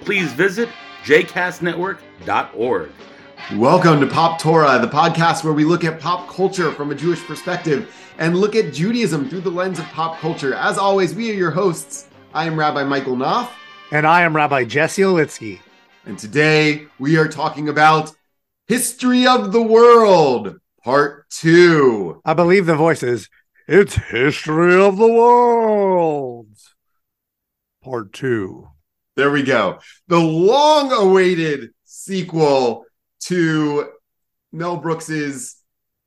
please visit jcastnetwork.org. Welcome to Pop Torah, the podcast where we look at pop culture from a Jewish perspective and look at Judaism through the lens of pop culture. As always, we are your hosts. I am Rabbi Michael Knopf. And I am Rabbi Jesse Olitzky. And today we are talking about History of the World, Part 2. I believe the voice is It's History of the World, Part 2. There we go. The long awaited sequel to Mel Brooks's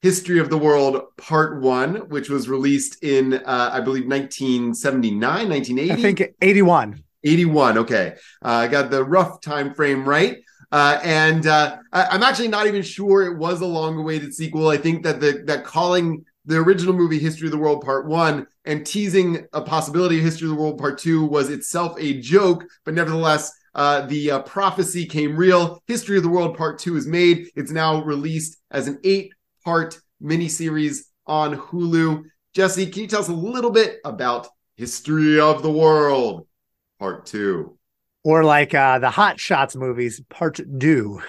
History of the World Part 1, which was released in, uh, I believe, 1979, 1980. I think 81. 81. Okay. Uh, I got the rough time frame right. Uh, and uh, I, am actually not even sure it was a long-awaited sequel. I think that the that calling the original movie History of the World Part One and teasing a possibility of History of the World Part Two was itself a joke, but nevertheless, uh, the uh, prophecy came real. History of the World Part Two is made. It's now released as an eight-part miniseries on Hulu. Jesse, can you tell us a little bit about History of the World Part Two? or like uh, the Hot Shots movies, part two.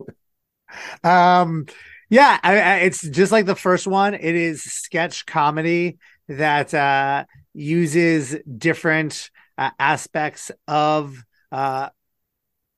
um, yeah, I, I, it's just like the first one. It is sketch comedy that uh, uses different uh, aspects of uh,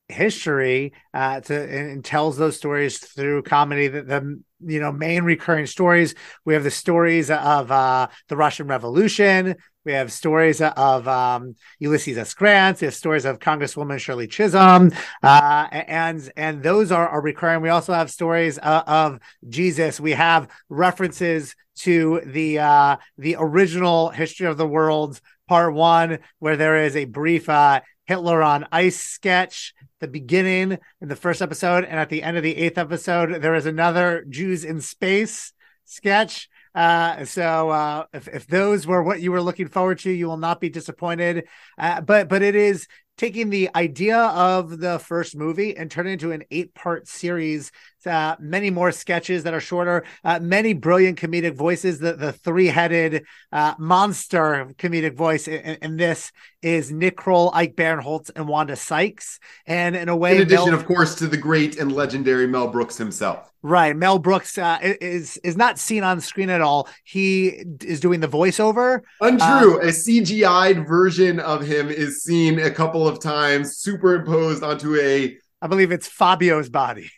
history uh, to and tells those stories through comedy. The, the you know main recurring stories we have the stories of uh, the Russian Revolution. We have stories of um, Ulysses S. Grant. We have stories of Congresswoman Shirley Chisholm, uh, and and those are, are recurring. We also have stories uh, of Jesus. We have references to the uh, the original history of the world, part one, where there is a brief uh, Hitler on ice sketch. The beginning in the first episode, and at the end of the eighth episode, there is another Jews in space sketch. Uh, so uh, if, if those were what you were looking forward to, you will not be disappointed. Uh, but but it is taking the idea of the first movie and turning it into an eight part series uh, many more sketches that are shorter, uh, many brilliant comedic voices. The the three headed uh, monster comedic voice in, in, this is Nick Kroll, Ike Barinholtz, and Wanda Sykes. And in a way, in addition, Mel- of course, to the great and legendary Mel Brooks himself. Right, Mel Brooks uh, is is not seen on screen at all. He is doing the voiceover. Untrue. Um, a CGI'd version of him is seen a couple of times, superimposed onto a. I believe it's Fabio's body.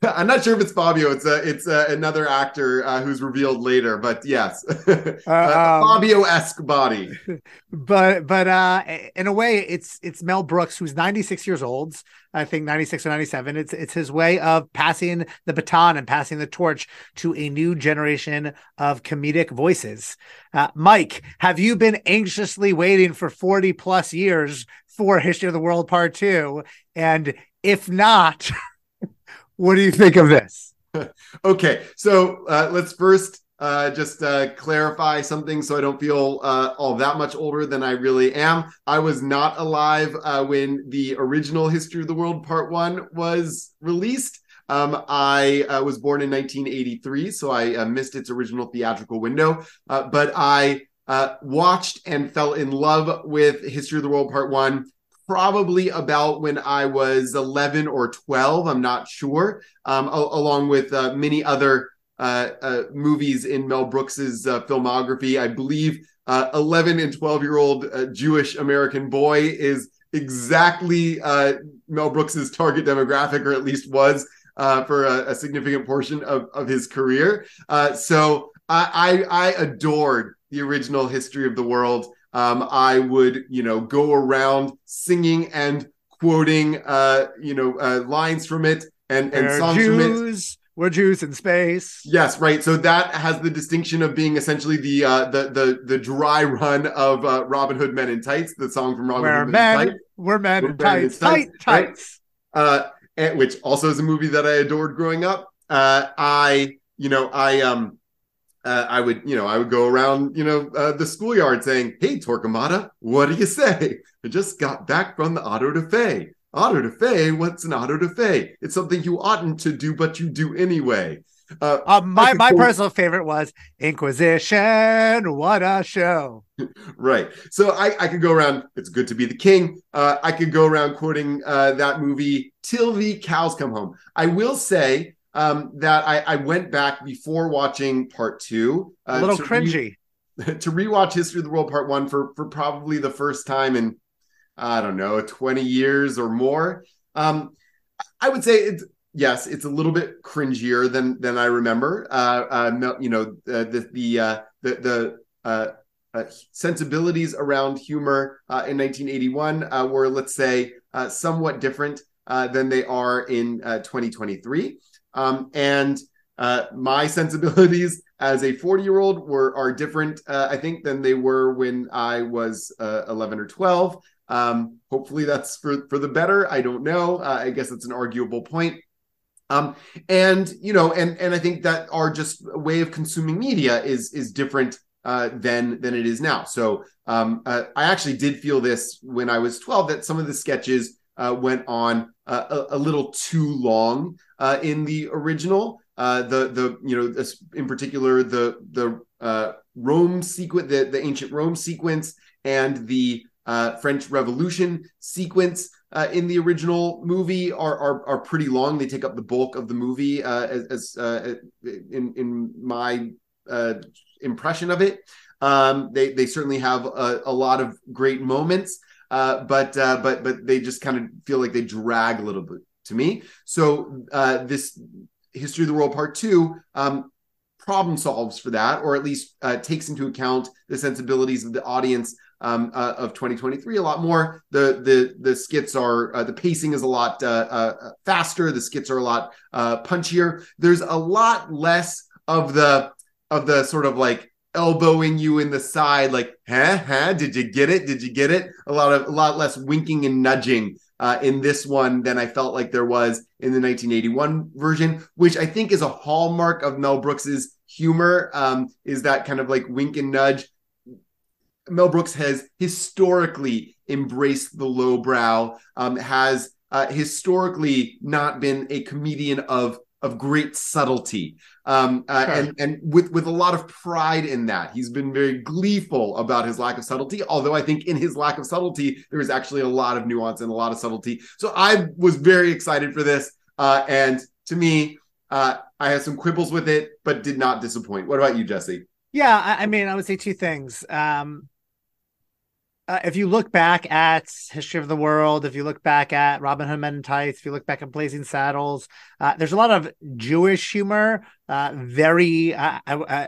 I'm not sure if it's Fabio. It's a, it's a, another actor uh, who's revealed later, but yes, uh, um, Fabio-esque body. But but uh, in a way, it's it's Mel Brooks, who's 96 years old. I think 96 or 97. It's it's his way of passing the baton and passing the torch to a new generation of comedic voices. Uh, Mike, have you been anxiously waiting for 40 plus years for History of the World Part Two? And if not. What do you think of this? okay, so uh, let's first uh, just uh, clarify something so I don't feel uh, all that much older than I really am. I was not alive uh, when the original History of the World Part One was released. Um, I uh, was born in 1983, so I uh, missed its original theatrical window. but I watched and fell in love with History of the World Part One probably about when I was 11 or 12. I'm not sure, um, a- along with uh, many other uh, uh, movies in Mel Brooks's uh, filmography. I believe uh, 11 and 12 year old uh, Jewish American boy is exactly Mel Brooks's target demographic, or at least was for a, a, significant portion of, of his career. so I, I, I adored the original History of the World um, I would, you know, go around singing and quoting, uh, you know, uh, lines from it and, and songs Jews from it. we're Jews in space. Yes, right. So that has the distinction of being essentially the uh, the the the dry run of uh, Robin Hood Men in Tights, the song from Robin we're Hood men, Men in Tights. We're men We're in men in tights, tights, right? uh, and, which also is a movie that I adored growing up. Uh, I, you know, I um, uh, I would, you know, I would go around, you know, uh, the schoolyard saying, "Hey, Torquemada, what do you say? I just got back from the auto da fe. Auto da fe? What's an auto da fe? It's something you oughtn't to do, but you do anyway." Uh, Uh, my my go- personal favorite was Inquisition. What a show! right. So I, I could go around, it's good to be the king. Uh, I could go around quoting uh, that movie till the cows come home. I will say um, that I, I went back before watching part two. A Uh, little to re- cringy. to rewatch History of the World Part One for, for probably the first time in, I don't know, 20 years or more. Um, I would say it's, yes, it's a little bit cringier than than I remember. Uh, uh, you know, uh, the the uh, the the uh, uh, sensibilities around humor uh, in 1981 uh, were, let's say, uh, somewhat different uh, than they are in uh, 2023. Um, and uh, my sensibilities as a 40 year old were are different, uh, I think, than they were when I was uh, 11 or 12. Um, hopefully, that's for for the better. I don't know. Uh, I guess it's an arguable point. Um, and you know, and and I think that our just way of consuming media is is different uh, than than it is now. So um, uh, I actually did feel this when I was 12 that some of the sketches uh, went on uh, a, a little too long uh, in the original. Uh, the the you know in particular the the uh, Rome sequence, the the ancient Rome sequence, and the uh, French Revolution sequence uh, in the original movie are, are are pretty long. They take up the bulk of the movie uh, as, as in in my uh, impression of it. Um, they they certainly have a, a lot of great moments, uh, but uh, but but they just kind of feel like they drag a little bit to me. So uh, this History of the World Part Two um, problem solves for that, or at least uh, takes into account the sensibilities of the audience um, uh, of 2023 a lot more. The the the skits are uh, the pacing is a lot uh, uh, faster. The skits are a lot uh, punchier. There's a lot less of the of the sort of like elbowing you in the side, like huh huh. Did you get it? Did you get it? A lot of a lot less winking and nudging. Uh, in this one, than I felt like there was in the 1981 version, which I think is a hallmark of Mel Brooks's humor. Um, is that kind of like wink and nudge, Mel Brooks has historically embraced the lowbrow, um, has uh, historically not been a comedian of of great subtlety, um, uh, Sure. and and with with a lot of pride in that. He's been very gleeful about his lack of subtlety. Although I think in his lack of subtlety, there is actually a lot of nuance and a lot of subtlety. So I was very excited for this, uh, and to me, uh, I had some quibbles with it, but did not disappoint. What about you, Jesse? Yeah, I, I mean, I would say two things. Um, uh, if you look back at History of the World, if you look back at Robin Hood Men in Tights, if you look back at Blazing Saddles, uh, there's a lot of Jewish humor, uh, very uh, uh,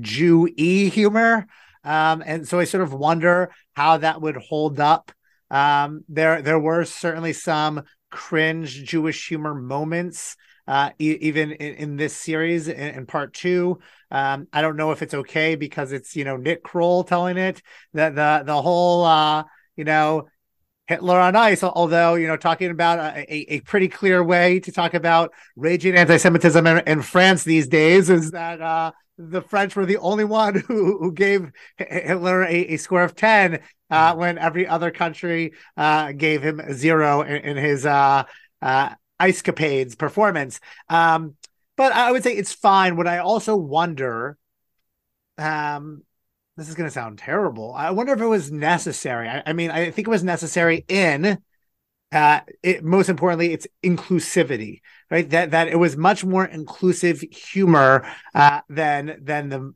Jew-y humor, um, and so I sort of wonder how that would hold up. Um, there, there were certainly some cringe Jewish humor moments, uh, e- even in, in this series in, in part two. Um, I don't know if it's okay because it's you know Nick Kroll telling it that the the whole uh, you know Hitler on ice. Although you know talking about a, a, a pretty clear way to talk about raging anti-Semitism in, in France these days is that uh, the French were the only one who, who gave Hitler a, a score of ten uh, when every other country uh, gave him zero in, in his uh, uh, ice capades performance. Um, but I would say it's fine. What I also wonder, um, this is going to sound terrible. I wonder if it was necessary. I, I mean, I think it was necessary in, uh, it most importantly, it's inclusivity, right? That that it was much more inclusive humor uh, than than the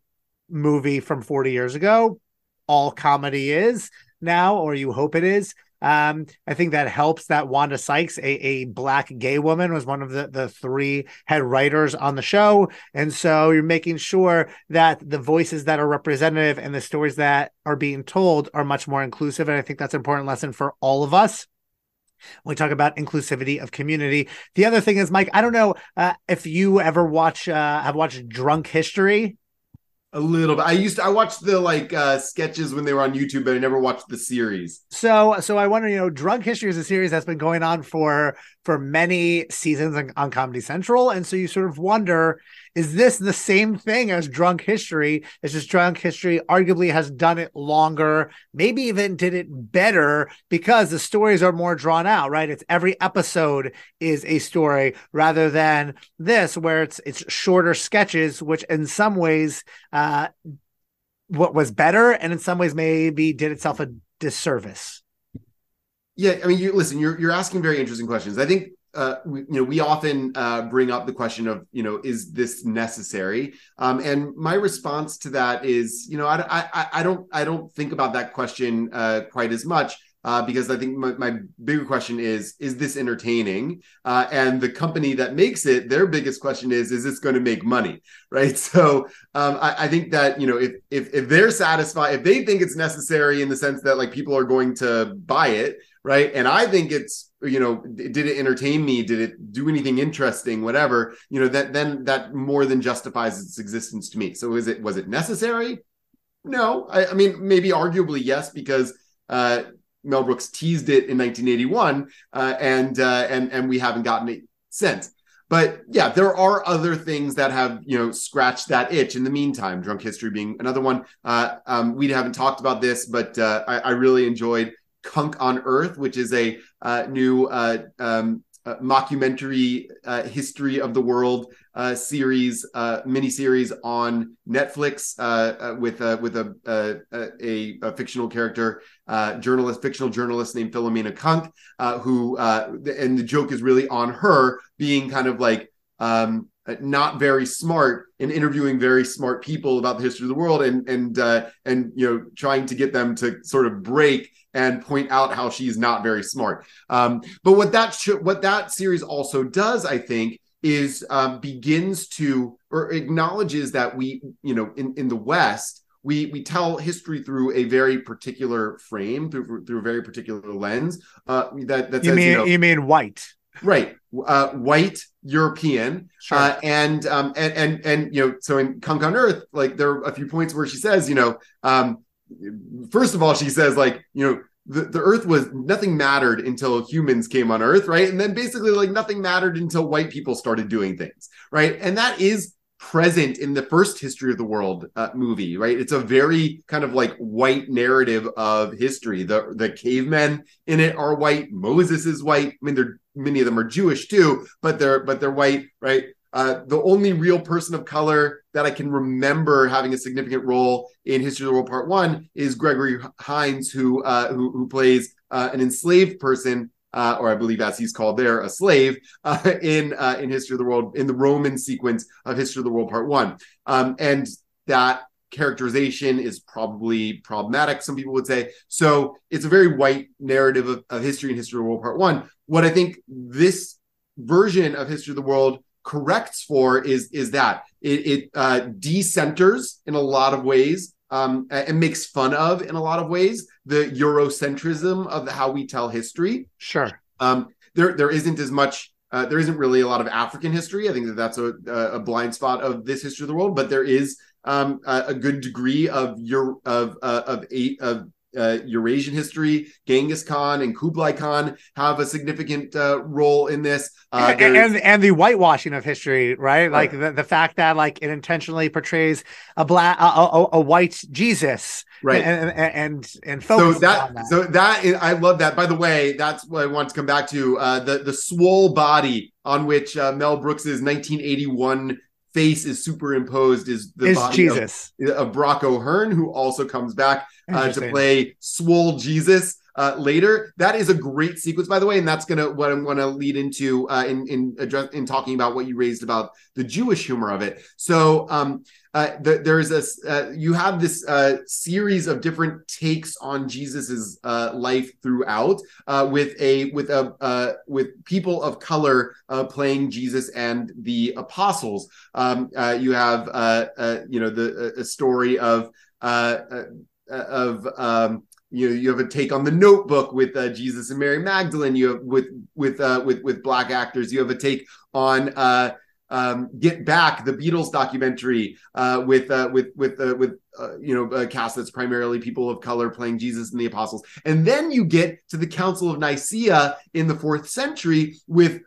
movie from forty years ago. All comedy is now, or you hope it is. Um, I think that helps that Wanda Sykes, a, a black gay woman, was one of the, the three head writers on the show. And so you're making sure that the voices that are representative and the stories that are being told are much more inclusive. And I think that's an important lesson for all of us. When we talk about inclusivity of community. The other thing is, Mike, I don't know uh, if you ever watch uh, have watched Drunk History. A little bit. I used to I watched the like uh sketches when they were on YouTube, but I never watched the series. So so I wonder, you know, Drunk History is a series that's been going on for for many seasons on, on Comedy Central. And so you sort of wonder, is this the same thing as Drunk History? It's just Drunk History arguably has done it longer, maybe even did it better because the stories are more drawn out, right? It's every episode is a story rather than this, where it's it's shorter sketches, which in some ways uh what was better and in some ways maybe did itself a disservice. Yeah, I mean, you listen. You're you're asking very interesting questions. I think uh, we, you know we often uh, bring up the question of you know is this necessary? Um, and my response to that is you know I, I I don't I don't think about that question uh, quite as much. Uh, because I think my, my, bigger question is: Is this entertaining? Uh, and the company that makes it, their biggest question is: Is this going to make money? Right. So um, I, I, think that you know if if if they're satisfied, if they think it's necessary in the sense that like people are going to buy it, right? And I think it's you know did it entertain me? Did it do anything interesting? Whatever you know that then that more than justifies its existence to me. So is it was it necessary? No. I, I mean maybe arguably yes because uh mel brooks teased it in 1981 uh, and uh, and and we haven't gotten it since. But yeah there are other things that have you know scratched that itch in the meantime. Drunk history being another one. Uh, um, we haven't talked about this but uh, I, I really enjoyed Cunk on Earth, which is a uh, new uh, um, uh, mockumentary uh, history of the world uh, series, uh, mini series on Netflix with a with a a, a fictional character, journalist, fictional journalist named Philomena Cunk, who and the joke is really on her being kind of like. Um, not very smart in interviewing very smart people about the history of the world and and uh, and you know trying to get them to sort of break and point out how she's not very smart. Um, but what that sh- what that series also does, I think, is um, begins to or acknowledges that we, you know, in in the West, we we tell history through a very particular frame, through through a very particular lens. Uh, that that you says, mean you, know, you mean white, right? Uh, white European, sure. uh, and um, and and and you know, so in Cunk on Earth, like there are a few points where she says, you know, um, first of all, she says like, you know, the, the earth was nothing mattered until humans came on earth, right? And then basically like nothing mattered until white people started doing things, right? And that is present in the first history of the world uh, movie right? It's a very kind of like white narrative of history. The the cavemen in it are white. Moses is white. I mean they're many of them are jewish too but they're but they're white right uh, the only real person of color that I can remember having a significant role in History of the World Part One is Gregory Hines, who uh, who, who, plays uh, an enslaved person, uh, or I believe as he's called there, a slave uh, in in History of the World in the Roman sequence of History of the World Part One, um, and that characterization is probably problematic some people would say. So it's a very white narrative of, of history and history of the world part one. What i think this version of history of the world corrects for is is that it, it uh, decenters in a lot of ways um, and makes fun of in a lot of ways the Eurocentrism of the, how we tell history. Sure. Um, there there isn't as much. Uh, there isn't really a lot of African history. I think that that's a, a blind spot of this history of the world, but there is um, a, a, good degree of your of uh, of eight of uh, Eurasian history. Genghis Khan and Kublai Khan have a significant uh, role in this. Uh, and, and, and the whitewashing of history, right? Like the, the fact that like it intentionally portrays a black a, a, a white Jesus, right? And and and, and so that, that, so that is, I love that. By the way, that's what I want to come back to. Uh, the the swole body on which uh, Mel Brooks's 1981 face is superimposed is the is body Jesus of, of Brock O'Hurn, who also comes back uh, to play Swole Jesus. Uh, later. That is a great sequence, by the way, and that's gonna what I'm gonna lead into uh, in in address in talking about what you raised about the Jewish humor of it. So um, uh, the, there's a uh, you have this uh, series of different takes on Jesus's uh, life throughout, with a with a with people of color playing Jesus and the apostles. Um, you have you know the a story of of um, you you have a take on the Notebook with uh, Jesus and Mary Magdalene. You have with with uh, with with black actors. You have a take on uh, um, Get Back, the Beatles documentary uh, with uh, with with uh, with uh, you know a cast that's primarily people of color playing Jesus and the apostles, and then you get to the Council of Nicaea in the fourth century with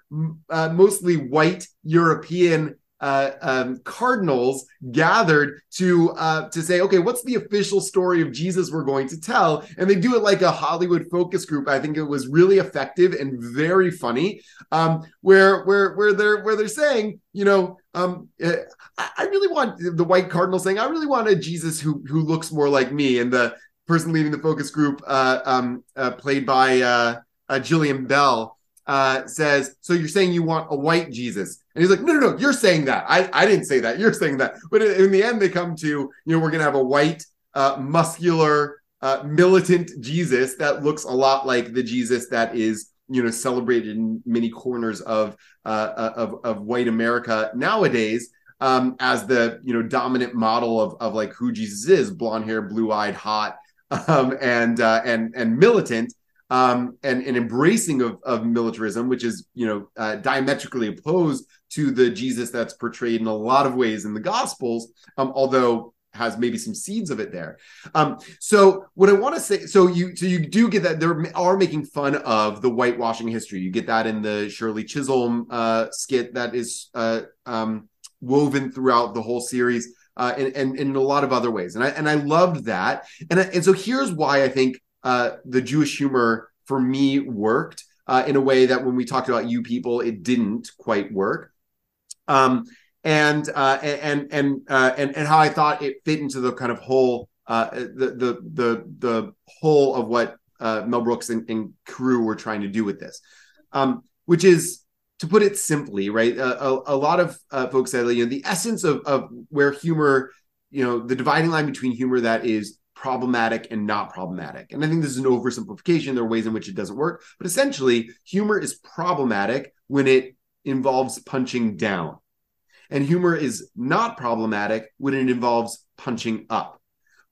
mostly white European uh, um, cardinals gathered to uh, to say, okay, what's the official story of Jesus we're going to tell? And they do it like a Hollywood focus group. I think it was really effective and very funny. Um, where where where they're where they're saying, you know, um, eh, I really want the white cardinal saying, I really want a Jesus who who looks more like me, and the person leading the focus group, uh, um, uh, played by uh, uh, Jillian Bell uh, says, "So you're saying you want a white Jesus?" And he's like, "No, no, no. You're saying that. I, I didn't say that. You're saying that." But in, the end, they come to, you know, we're gonna have a white, uh, muscular, uh, militant Jesus that looks a lot like the Jesus that is, you know, celebrated in many corners of uh, uh of of white America nowadays. Um, as the you know dominant model of of like who Jesus is, blonde hair, blue eyed, hot, um, and uh, and and militant um, and an embracing of, of militarism, which is you know uh, diametrically opposed to the Jesus that's portrayed in a lot of ways in the Gospels, um, although has maybe some seeds of it there. Um, so what I want to say, so you so you do get that they are making fun of the whitewashing history. You get that in the Shirley Chisholm uh, skit that is uh, um, woven throughout the whole series. Uh, and, and, and, in a lot of other ways, and I and I loved that, and and so here's why I think uh, the Jewish humor for me worked uh, in a way that when we talked about you people, it didn't quite work. Um, and, uh, and and uh, and and how I thought it fit into the kind of whole uh, the the the the whole of what uh, Mel Brooks and, and, crew were trying to do with this, um, which is to put it simply, right? A, a, lot of folks said, you know, the essence of of where humor, you know, the dividing line between humor that is problematic and not problematic. And I think this is an oversimplification. There are ways in which it doesn't work, but essentially, humor is problematic when it involves punching down. And humor is not problematic when it involves punching up,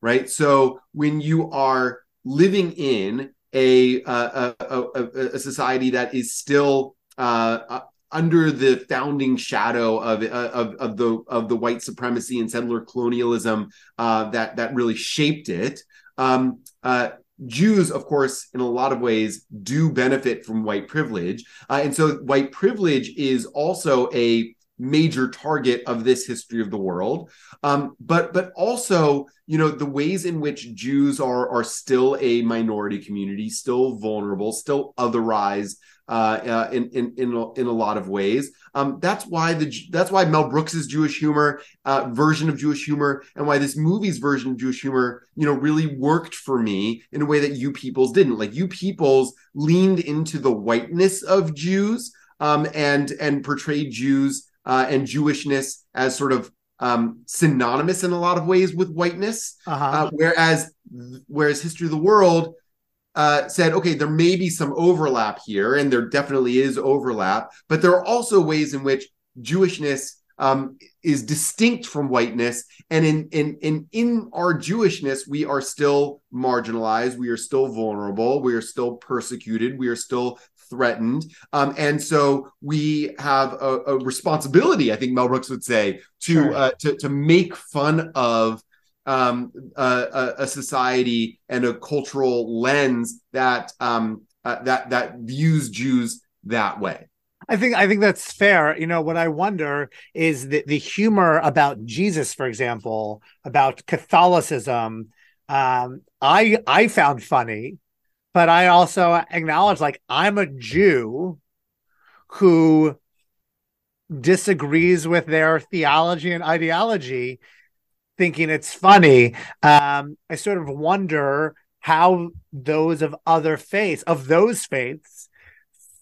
right? So when you are living in a, a, a, a society that is still uh, under the founding shadow of, of, of the of the white supremacy and settler colonialism uh, that that really shaped it. Um, uh, Jews, of course, in a lot of ways, do benefit from white privilege, uh, and so white privilege is also a major target of this history of the world. Um, but but also, you know, the ways in which Jews are are still a minority community, still vulnerable, still otherized uh, uh, in in in a, in a lot of ways. Um, that's why the that's why Mel Brooks's Jewish humor uh, version of Jewish humor and why this movie's version of Jewish humor, you know, really worked for me in a way that you peoples didn't. Like you peoples leaned into the whiteness of Jews um, and and portrayed Jews uh, and Jewishness as sort of um, synonymous in a lot of ways with whiteness, uh-huh. uh, whereas whereas History of the World uh, said, okay, there may be some overlap here, and there definitely is overlap, but there are also ways in which Jewishness um, is distinct from whiteness, and in in in in our Jewishness, we are still marginalized, we are still vulnerable, we are still persecuted, we are still threatened, um, and so we have a, a, responsibility. I think Mel Brooks would say to sure. uh, to to make fun of um, a, a, society and a cultural lens that um, uh, that that views Jews that way. I think I think that's fair. You know, what I wonder is the, the humor about Jesus, for example, about Catholicism. Um, I I found funny, but I also acknowledge like I'm a Jew who disagrees with their theology and ideology thinking it's funny. Um, I sort of wonder how those of other faiths, of those faiths,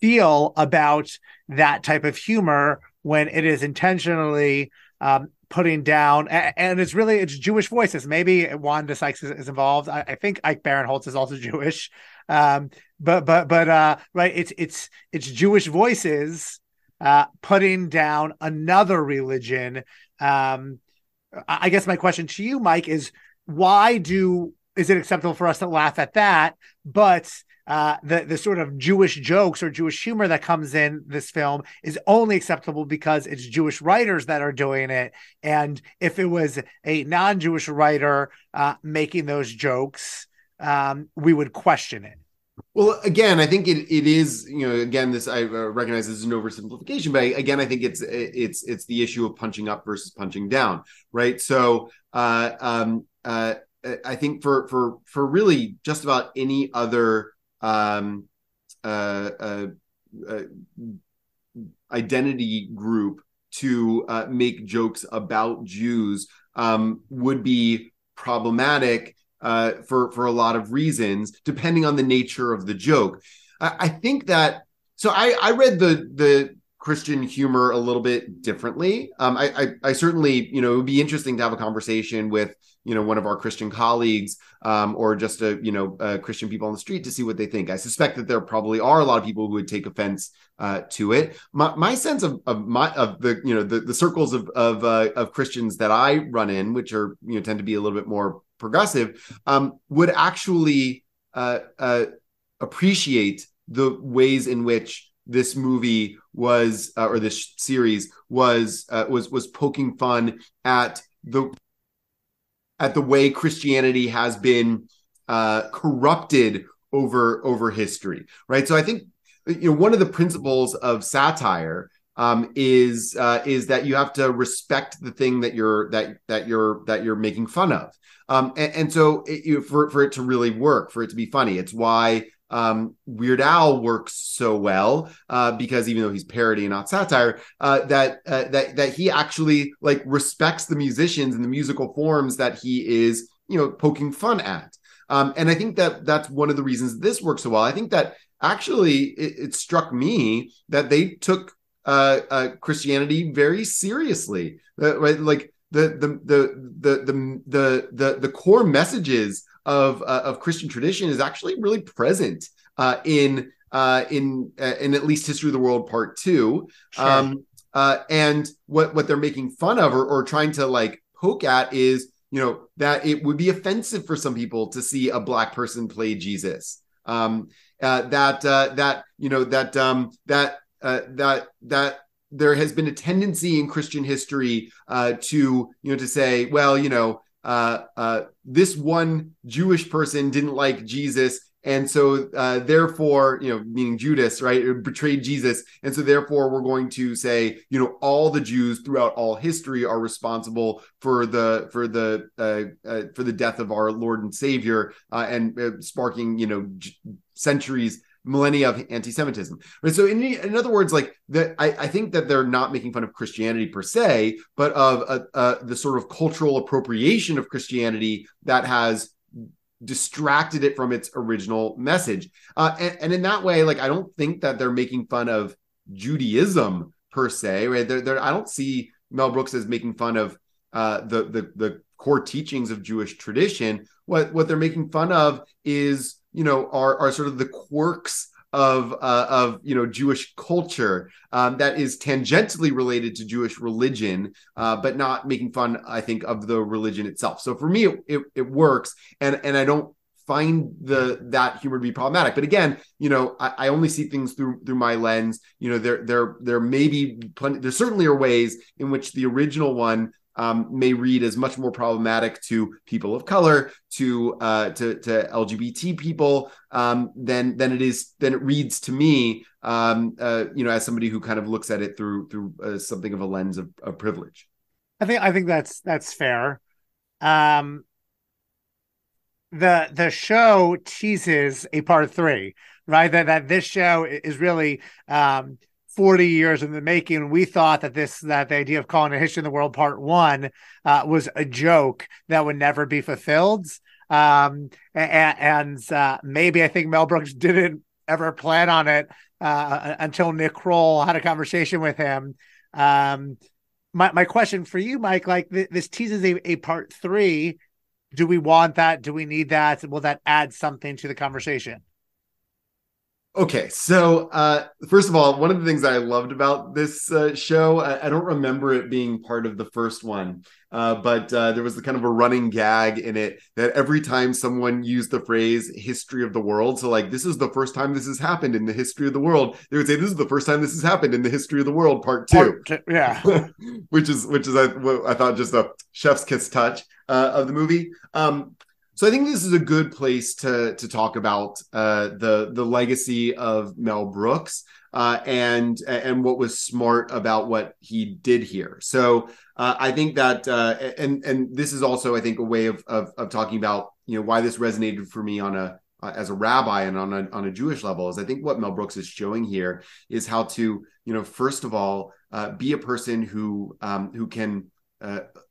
feel about that type of humor when it is intentionally um, putting down and it's really it's jewish voices. Maybe wanda sykes is, is involved. I, I, think ike barinholtz is also jewish um, but but but uh, right it's it's it's jewish voices uh, putting down another religion um, I guess my question to you, Mike, is why do is it acceptable for us to laugh at that? But uh, the the sort of Jewish jokes or Jewish humor that comes in this film is only acceptable because it's Jewish writers that are doing it. And if it was a non-Jewish writer uh, making those jokes, um, we would question it. Well, again, I think it, it is you know again this I uh, recognize this is an oversimplification, but again I think it's it's it's the issue of punching up versus punching down, right? So uh, um, uh, I think for for for really just about any other um, uh, uh, uh, identity group to uh, make jokes about Jews um, would be problematic uh, for for a lot of reasons, depending on the nature of the joke. I, I think that so I, I read the the Christian humor a little bit differently. Um, I, I, I certainly you know it would be interesting to have a conversation with you know one of our Christian colleagues um, or just a you know uh, Christian people on the street to see what they think. I suspect that there probably are a lot of people who would take offense uh, to it. My, my sense of, of my of the you know the, the circles of of, uh, of Christians that I run in, which are you know tend to be a little bit more progressive, um, would actually uh, uh, appreciate the ways in which this movie was uh, or this series was was was poking fun at the at the way Christianity has been uh, corrupted over over history, right? So I think you know one of the principles of satire um, is uh, is that you have to respect the thing that you're that that you're that you're making fun of, um, and, and, so it, you, for for it to really work, for it to be funny, it's why um, Weird Al works so well uh, because even though he's parody and not satire, uh, that uh, that that he actually like respects the musicians and the musical forms that he is, you know, poking fun at. Um, and I think that that's one of the reasons this works so well. I think that actually it, it struck me that they took uh, uh, Christianity very seriously, uh, right? Like the the the the the the the, the core messages of uh, of Christian tradition is actually really present uh, in uh, in uh, in at least History of the World Part Two. Sure. Um, uh, and what what they're making fun of or, or trying to like poke at is you know that it would be offensive for some people to see a black person play Jesus. Um, uh, that that you know that um, that that that there has been a tendency in Christian history uh, to you know to say, well, you know, uh, uh, this one Jewish person didn't like Jesus. And so, uh, therefore, you know, meaning Judas, right, betrayed Jesus. And so, therefore, we're going to say, you know, all the Jews throughout all history are responsible for the for the uh, uh, for the death of our Lord and Savior, and sparking, you know, j- centuries millennia of anti-Semitism. Right. So in, in other words, like that, I, I, think that they're not making fun of Christianity per se, but of uh, uh, the sort of cultural appropriation of Christianity that has distracted it from its original message. Uh, and, and, in that way, like I don't think that they're making fun of Judaism per se. Right. They're, they're, I don't see Mel Brooks as making fun of uh, the the the core teachings of Jewish tradition. What what they're making fun of is you know are are sort of the quirks of uh, of you know Jewish culture um, that is tangentially related to Jewish religion, uh, but not making fun, I think, of the religion itself. So for me, it, it, it, works, and and I don't find the that humor to be problematic. But again, you know, I, I only see things through through my lens. You know, there there there may be plenty. There certainly are ways in which the original one um, may read as much more problematic to people of color, to uh, to, to LGBT people um, than than it is than it reads to me. Um, uh, you know, as somebody who kind of looks at it through through uh, something of a lens of, of privilege. I think I think that's that's fair. Um, the the show teases a part three, right? That that this show is really um 40 years in the making. We thought that this, that the idea of calling a history in the world part one uh, was a joke that would never be fulfilled. Um, and, and uh, maybe I think Mel Brooks didn't ever plan on it uh, until Nick Kroll had a conversation with him. Um, my, my question for you, Mike, like th- this teases a, a part three. Do we want that? Do we need that? Will that add something to the conversation? Okay, so uh, first of all, one of the things I loved about this uh, show, I, I, don't remember it being part of the first one, uh, but uh, there was the kind of a running gag in it that every time someone used the phrase "history of the world," so like this is the first time this has happened in the history of the world, they would say this is the first time this has happened in the history of the world, part two. Part two yeah, which is which is I, I thought just a chef's kiss touch uh, of the movie. Um, so I think this is a good place to to talk about uh, the the legacy of Mel Brooks uh, and and what was smart about what he did here. So uh, I think that uh, and and this is also I think a way of, of, of talking about you know why this resonated for me on a uh, as a rabbi and on a on a Jewish level is I think what Mel Brooks is showing here is how to you know first of all uh, be a person who um, who can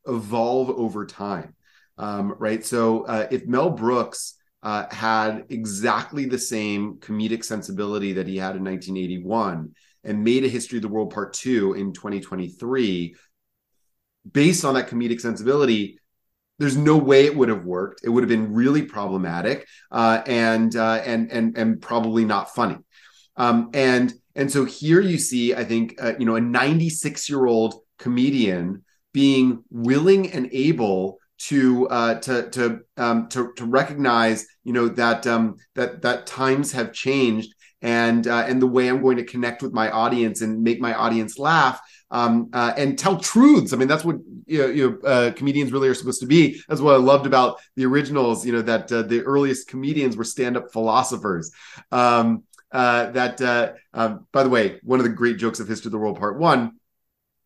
evolve over time um, right? So uh, if Mel Brooks uh, had exactly the same comedic sensibility that he had in 1981 and made a History of the World Part Two in 2023, based on that comedic sensibility, there's no way it would have worked. It would have been really problematic uh, and uh, and and and probably not funny. Um, and and so here you see, I think, uh, you know, a 96 year old comedian being willing and able to uh, to to um, to to recognize you know that um, that that times have changed and uh, and the way I'm going to connect with my audience and make my audience laugh um, uh, and tell truths. I mean, that's what you know, you know uh, comedians really are supposed to be. That's what I loved about the originals. You know that uh, the earliest comedians were stand-up philosophers. Um, uh, that uh, um, by the way, one of the great jokes of History of the World Part One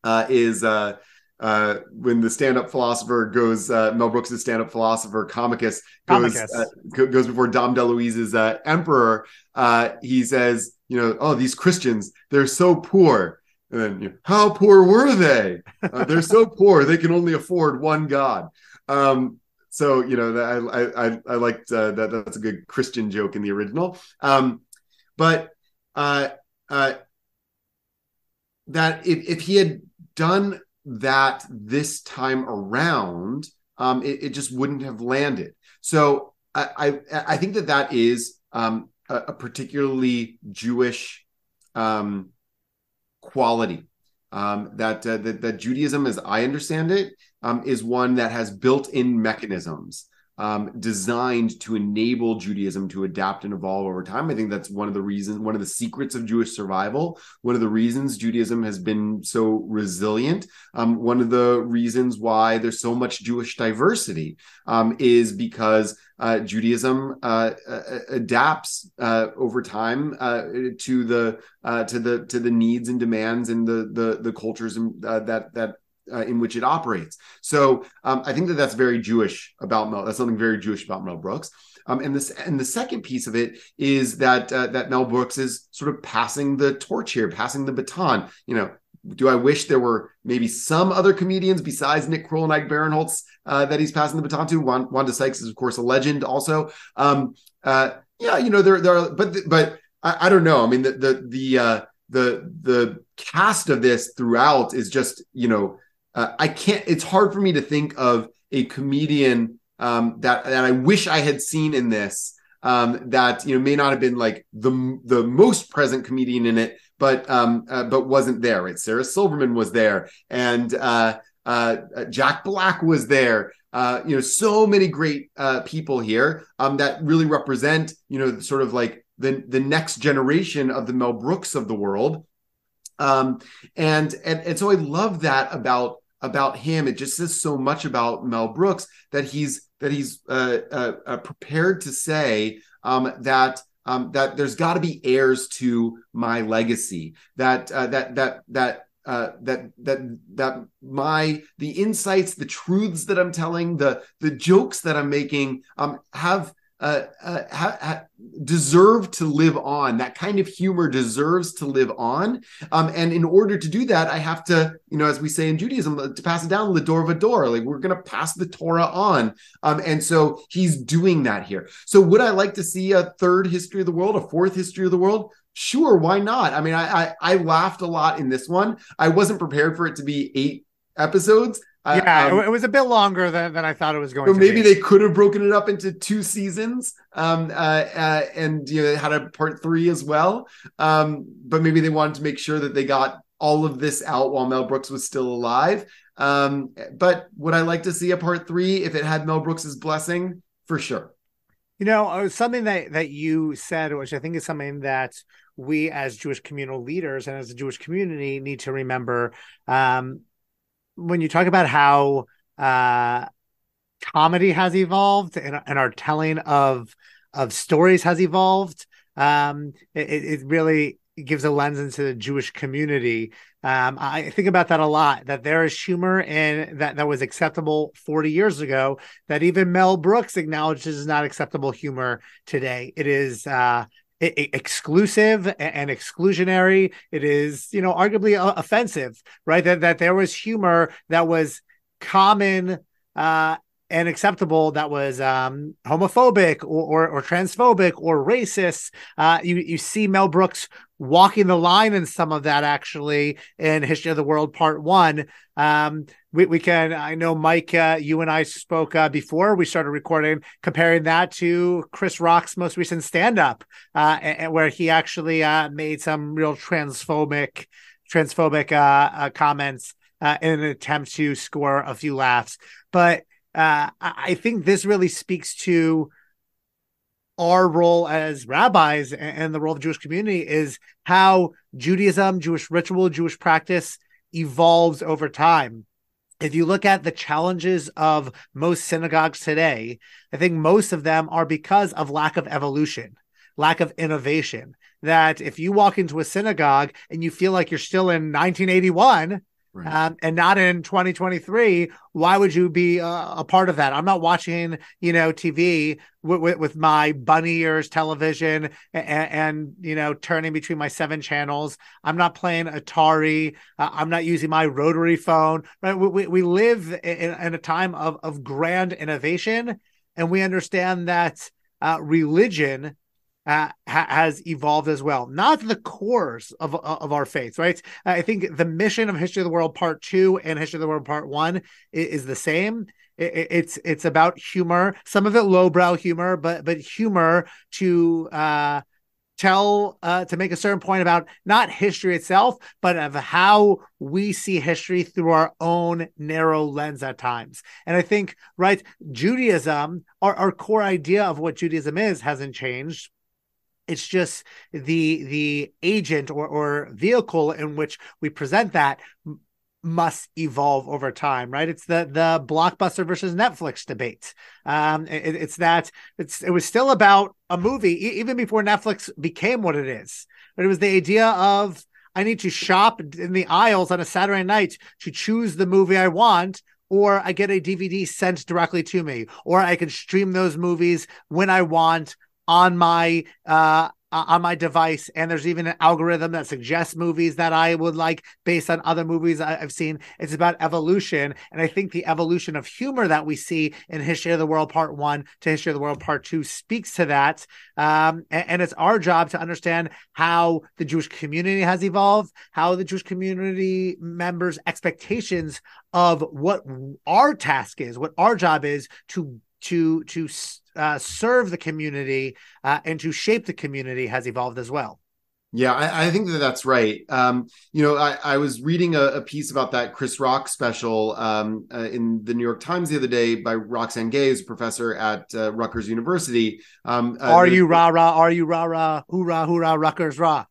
uh, is uh, uh, when the stand-up philosopher goes, uh, Mel Brooks' stand-up philosopher Comicus goes uh, goes before Dom DeLuise's uh, emperor. Uh, he says, you know, oh, these Christians, they're so poor. And then, you know, how poor were they? Uh, they're so poor they can only afford one God. Um, so you know, I I I liked that. That's a good Christian joke in the original. Um, but that if if he had done that this time around, um, it, it, just wouldn't have landed. So I, I, I think that that is um, a, a, particularly Jewish um, quality. Um, that, uh, that that Judaism, as I understand it, um, is one that has built-in mechanisms um, designed to enable Judaism to adapt and evolve over time. I think that's one of the reasons, one of the secrets of Jewish survival. One of the reasons Judaism has been so resilient. Um, one of the reasons why there's so much Jewish diversity um, is because uh, Judaism uh, uh, adapts uh, over time uh, to the uh, to the to the needs and demands and the the the cultures and, that that uh, in which it operates. So um, I think that that's very Jewish about Mel. That's something very Jewish about Mel Brooks. Um, and this and the second piece of it is that uh, that Mel Brooks is sort of passing the torch here, passing the baton. You know, do I wish there were maybe some other comedians besides Nick Kroll and Ike Barinholtz uh, that he's passing the baton to? Wanda Sykes is of course a legend, also. Um, uh, yeah, you know there there are, but but I, I, don't know. I mean the the the uh, the the cast of this throughout is just you know uh, I can't. It's hard for me to think of a comedian um, that that I wish I had seen in this. Um, that you know may not have been like the the most present comedian in it, but um, uh, but wasn't there. Right? Sarah Silverman was there, and uh, uh, Jack Black was there. Uh, you know, so many great uh, people here um, that really represent you know sort of like the the next generation of the Mel Brooks of the world. Um, and, and and so I love that about about him. It just says so much about Mel Brooks that he's that he's uh, uh, uh prepared to say um, that um, that there's got to be heirs to my legacy. That uh, that that that uh, that that that my the insights, the truths that I'm telling, the the jokes that I'm making um, have uh, uh, ha, ha, deserve to live on. That kind of humor deserves to live on. Um, and in order to do that, I have to, you know, as we say in Judaism, uh, to pass it down, Lador Vador, like we're going to pass the Torah on. Um, and so he's doing that here. So would I like to see a third history of the world, a fourth history of the world? Sure, why not? I mean, I, I, I laughed a lot in this one. I wasn't prepared for it to be eight episodes yeah, um, it was a bit longer than, than I thought it was going. So to maybe be. they could have broken it up into two seasons, um, uh, uh, and you know had a part three as well. Um, but maybe they wanted to make sure that they got all of this out while Mel Brooks was still alive. Um, but would I like to see a part three if it had Mel Brooks's blessing? For sure. You know, uh, something that that you said, which I think is something that we as Jewish communal leaders and as a Jewish community need to remember. Um, when you talk about how uh, comedy has evolved and, and our telling of of stories has evolved, um, it, it really gives a lens into the Jewish community. Um, I think about that a lot. That there is humor in that that was acceptable 40 years ago. That even Mel Brooks acknowledges is not acceptable humor today. It is uh, exclusive and exclusionary. It is, you know, arguably uh, offensive, right? That that there was humor that was common uh, and acceptable that was um, homophobic or, or, or transphobic or racist. Uh, you you see Mel Brooks walking the line in some of that actually in History of the World Part One. Um, we, we can I know Mike, uh, you and I spoke uh, before we started recording, comparing that to Chris Rock's most recent stand up, uh, and, where he actually uh, made some real transphobic transphobic uh, uh, comments in an attempt to score a few laughs, but I think this really speaks to our role as rabbis and the role of the Jewish community is how Judaism, Jewish ritual, Jewish practice evolves over time. If you look at the challenges of most synagogues today, I think most of them are because of lack of evolution, lack of innovation. That if you walk into a synagogue and you feel like you're still in 1981, Right. Um, and not in 2023 why would you be uh, a part of that? I'm not watching you know tv with, with my bunny ears television and, and, you know turning between my seven channels. I'm not playing atari. Uh, i'm not using my rotary phone. Right? We, we, we live in, in, a time of, of grand innovation and we understand that uh, religion uh, ha- has evolved as well. Not the cores of of our faith, right? I think the mission of History of the World Part Two and History of the World Part One is, is the same. It, it's it's about humor, some of it lowbrow humor, but but humor to uh, tell uh, to make a certain point about not history itself, but of how we see history through our own narrow lens at times. And I think right, Judaism, our, our core idea of what Judaism is, hasn't changed it's just the the agent or, or vehicle in which we present that must evolve over time right? It's the the blockbuster versus netflix debate. Um it, it's that it's it was still about a movie e- even before netflix became what it is. But it was the idea of i need to shop in the aisles on a saturday night to choose the movie i want or I get a DVD sent directly to me, or I can stream those movies when I want on my uh on my device and there's even an algorithm that suggests movies that i would like based on other movies i've seen. It's about evolution and i think the evolution of humor that we see in history of the world part one to history of the world part two speaks to that. Um, and, and it's our job to understand how the jewish community has evolved how the jewish community members expectations of what our task is what our job is to to to uh, serve the community uh, and to shape the community has evolved as well. Yeah, I, I think that that's right. Um, you know, I, I was reading a, a, piece about that Chris Rock special um, uh, in the New York Times the other day by Roxane Gay, who's a professor at uh, Rutgers University. Um, uh, are you rah rah? Are you rah rah? Hoorah hoorah! Rutgers rah!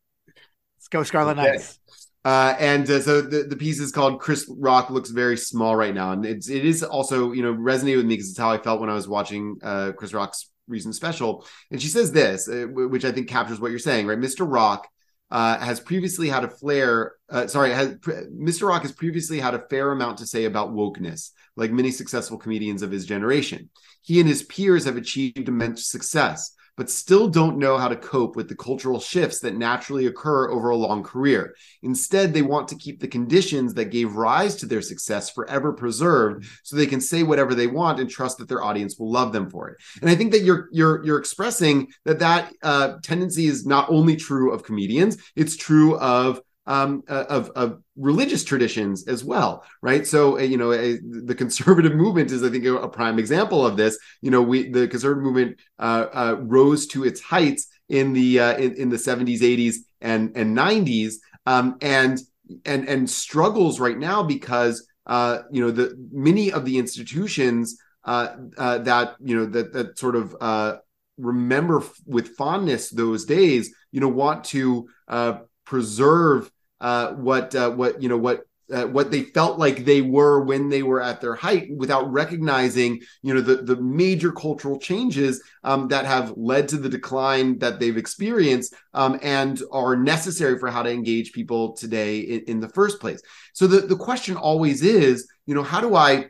Let's go Scarlet Knights. Uh, and uh, so the, the piece is called Chris Rock looks very small right now, and it's it is also you know resonated with me because it's how I felt when I was watching uh, Chris Rock's recent special. And she says this, uh, which I think captures what you're saying, right? Mr. Rock uh, has previously had a flair. Uh, sorry, has, Mr. Rock has previously had a fair amount to say about wokeness, like many successful comedians of his generation. He and his peers have achieved immense success but still don't know how to cope with the cultural shifts that naturally occur over a long career. Instead, they want to keep the conditions that gave rise to their success forever preserved so they can say whatever they want and trust that their audience will love them for it. And I think that you're you're you're expressing that that uh, tendency is not only true of comedians, it's true of um, uh, of, of religious traditions as well, right? So, uh, you know, a, the conservative movement is, I think, a, prime example of this. You know, we the conservative movement uh, uh, rose to its heights in the uh, in, in, the 70s, 80s, and and 90s, um, and and and struggles right now because uh, you know the many of the institutions that you know that that sort of remember with fondness those days, you know, want to preserve uh, what uh, what you know what uh, what they felt like they were when they were at their height without recognizing you know the the major cultural changes um, that have led to the decline that they've experienced um, and are necessary for how to engage people today in, in the first place. So the, the question always is you know how do i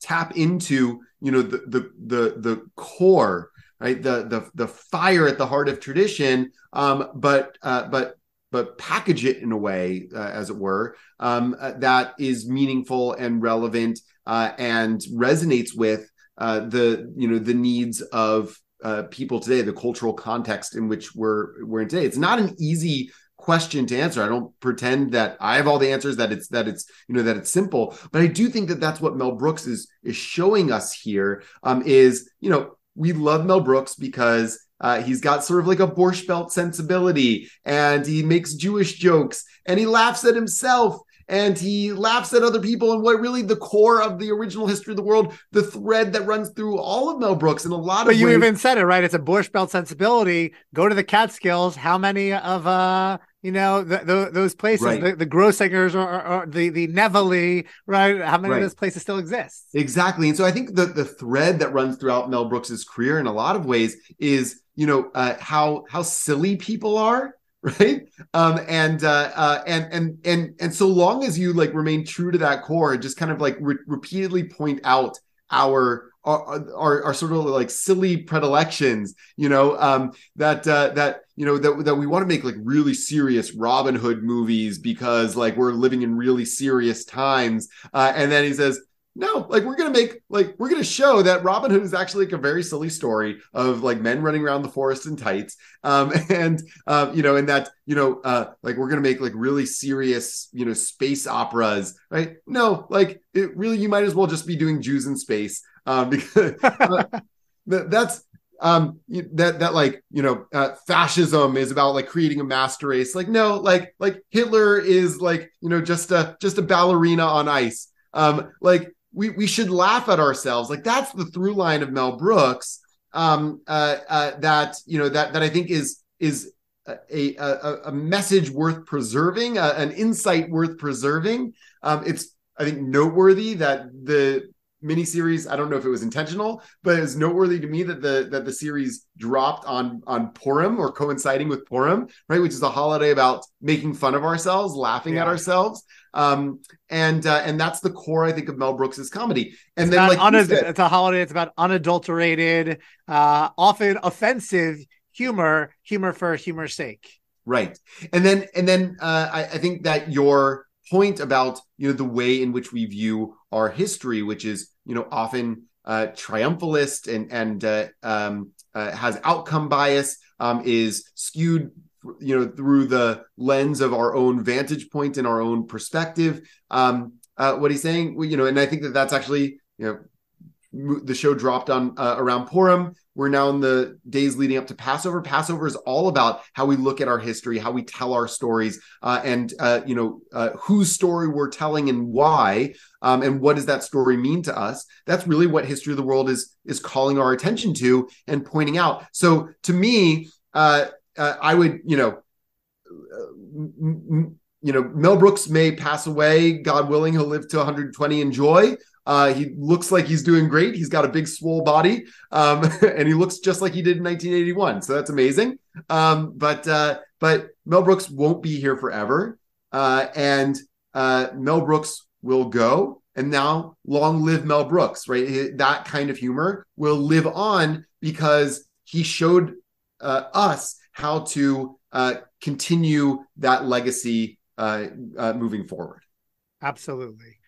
tap into you know the the the, the core right? The the the fire at the heart of tradition um, but uh, but but package it in a way, uh, as it were, um, uh, that is meaningful and relevant uh, and resonates with uh, the you know the needs of uh, people today, the cultural context in which we're we're in today. It's not an easy question to answer. I don't pretend that I have all the answers that it's that it's you know that it's simple, but I do think that that's what Mel Brooks is is showing us here. Um, is you know we love Mel Brooks because uh, he's got sort of like a Borscht Belt sensibility, and he makes Jewish jokes, and he laughs at himself, and he laughs at other people. And what really the core of the original history of the world, the thread that runs through all of Mel Brooks in a lot but of. But you ways, even said it right. It's a Borscht Belt sensibility. Go to the Catskills. How many of uh you know the, the, those places right. the, the Grossinger's or, or, or, the the Nevele, right? How many right. of those places still exist? Exactly, and so I think the the thread that runs throughout Mel Brooks's career in a lot of ways is you know uh, how how silly people are right? Um and uh, uh and and and and so long as you like remain true to that core just kind of like re- repeatedly point out our our, our, our sort of like silly predilections you know um that uh that you know that that we want to make like really serious robin hood movies because like we're living in really serious times uh and then he says no, like we're gonna make like we're gonna show that Robin Hood is actually like a very silly story of like men running around the forest in tights, um, and um, you know, and that you know, uh, like we're gonna make like really serious, you know, space operas, right? No, like it really, you might as well just be doing Jews in space, um, because uh, that's um that that like you know uh, fascism is about like creating a master race like no like like hitler is like you know just a just a ballerina on ice um like we we should laugh at ourselves. Like that's the through line of Mel Brooks. Um, uh, uh, that you know that that I think is is a a, a message worth preserving, uh, an insight worth preserving. Um, it's I think noteworthy that the miniseries. I don't know if it was intentional, but it's noteworthy to me that the that the series dropped on on Purim or coinciding with Purim, right, which is a holiday about making fun of ourselves, laughing yeah. at ourselves, um, and uh, and that's the core, I think, of Mel Brooks's comedy. And it's then, like unad- said, it's a holiday. It's about unadulterated, uh, often offensive humor, humor for humor's sake. Right, and then and then uh, I, I think that your point about you know the way in which we view our history, which is you know often uh, triumphalist and and uh, um, uh, has outcome bias, um, is skewed you know through the lens of our own vantage point and our own perspective. Um, uh, what he's saying, you know, and I think that that's actually you know the show dropped on uh, around Purim. We're now in the days leading up to Passover. Passover is all about how we look at our history, how we tell our stories, uh, and uh, you know uh, whose story we're telling and why, um, and what does that story mean to us. That's really what history of the world is is calling our attention to and pointing out. So to me, uh, uh, I would you know. M- you know, Mel Brooks may pass away. God willing, he'll live to 120 and joy. Uh, he looks like he's doing great. He's got a big swole body, um, and he looks just like he did in 1981. So that's amazing. Um, but uh, but Mel Brooks won't be here forever, uh, and uh, Mel Brooks will go. And now, long live Mel Brooks, right? That kind of humor will live on because he showed uh, us how to uh, continue that legacy uh moving forward. Absolutely.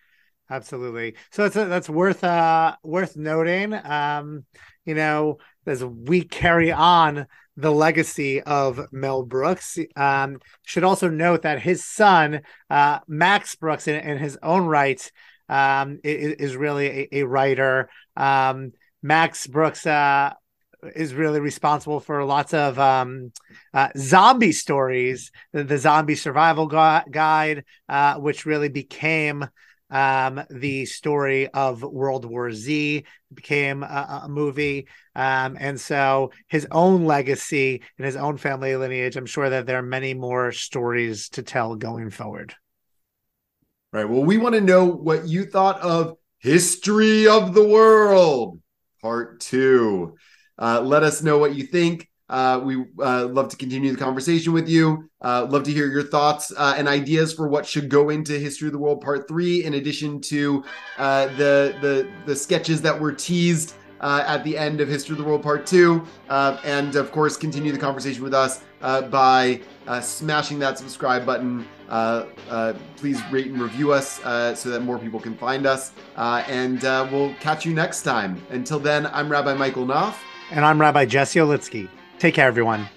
absolutely. So it's that's worth uh worth noting. Um, you know, as we carry on the legacy of Mel Brooks, um, should also note that his son, uh, Max Brooks, in, in his own right, um, is, is really a, a writer. Um, Max Brooks uh, is really responsible for lots of um, uh, zombie stories, the, the Zombie Survival Gu- Guide, uh, which really became um, the story of World War Z, became a, a movie. Um, and so his own legacy and his own family lineage, I'm sure that there are many more stories to tell going forward. Right. Well, we want to know what you thought of History of the World, Part Two. Uh, let us know what you think. Uh, we uh, love to continue the conversation with you. Uh, love to hear your thoughts uh, and ideas for what should go into History of the World Part Three, in addition to uh, the the the sketches that were teased uh, at the end of History of the World Part Two, and of course, continue the conversation with us by smashing that subscribe button. please rate and review us so that more people can find us, and we'll catch you next time. Until then, I'm Rabbi Michael Knopf. And I'm Rabbi Jesse Olitzky. Take care, everyone.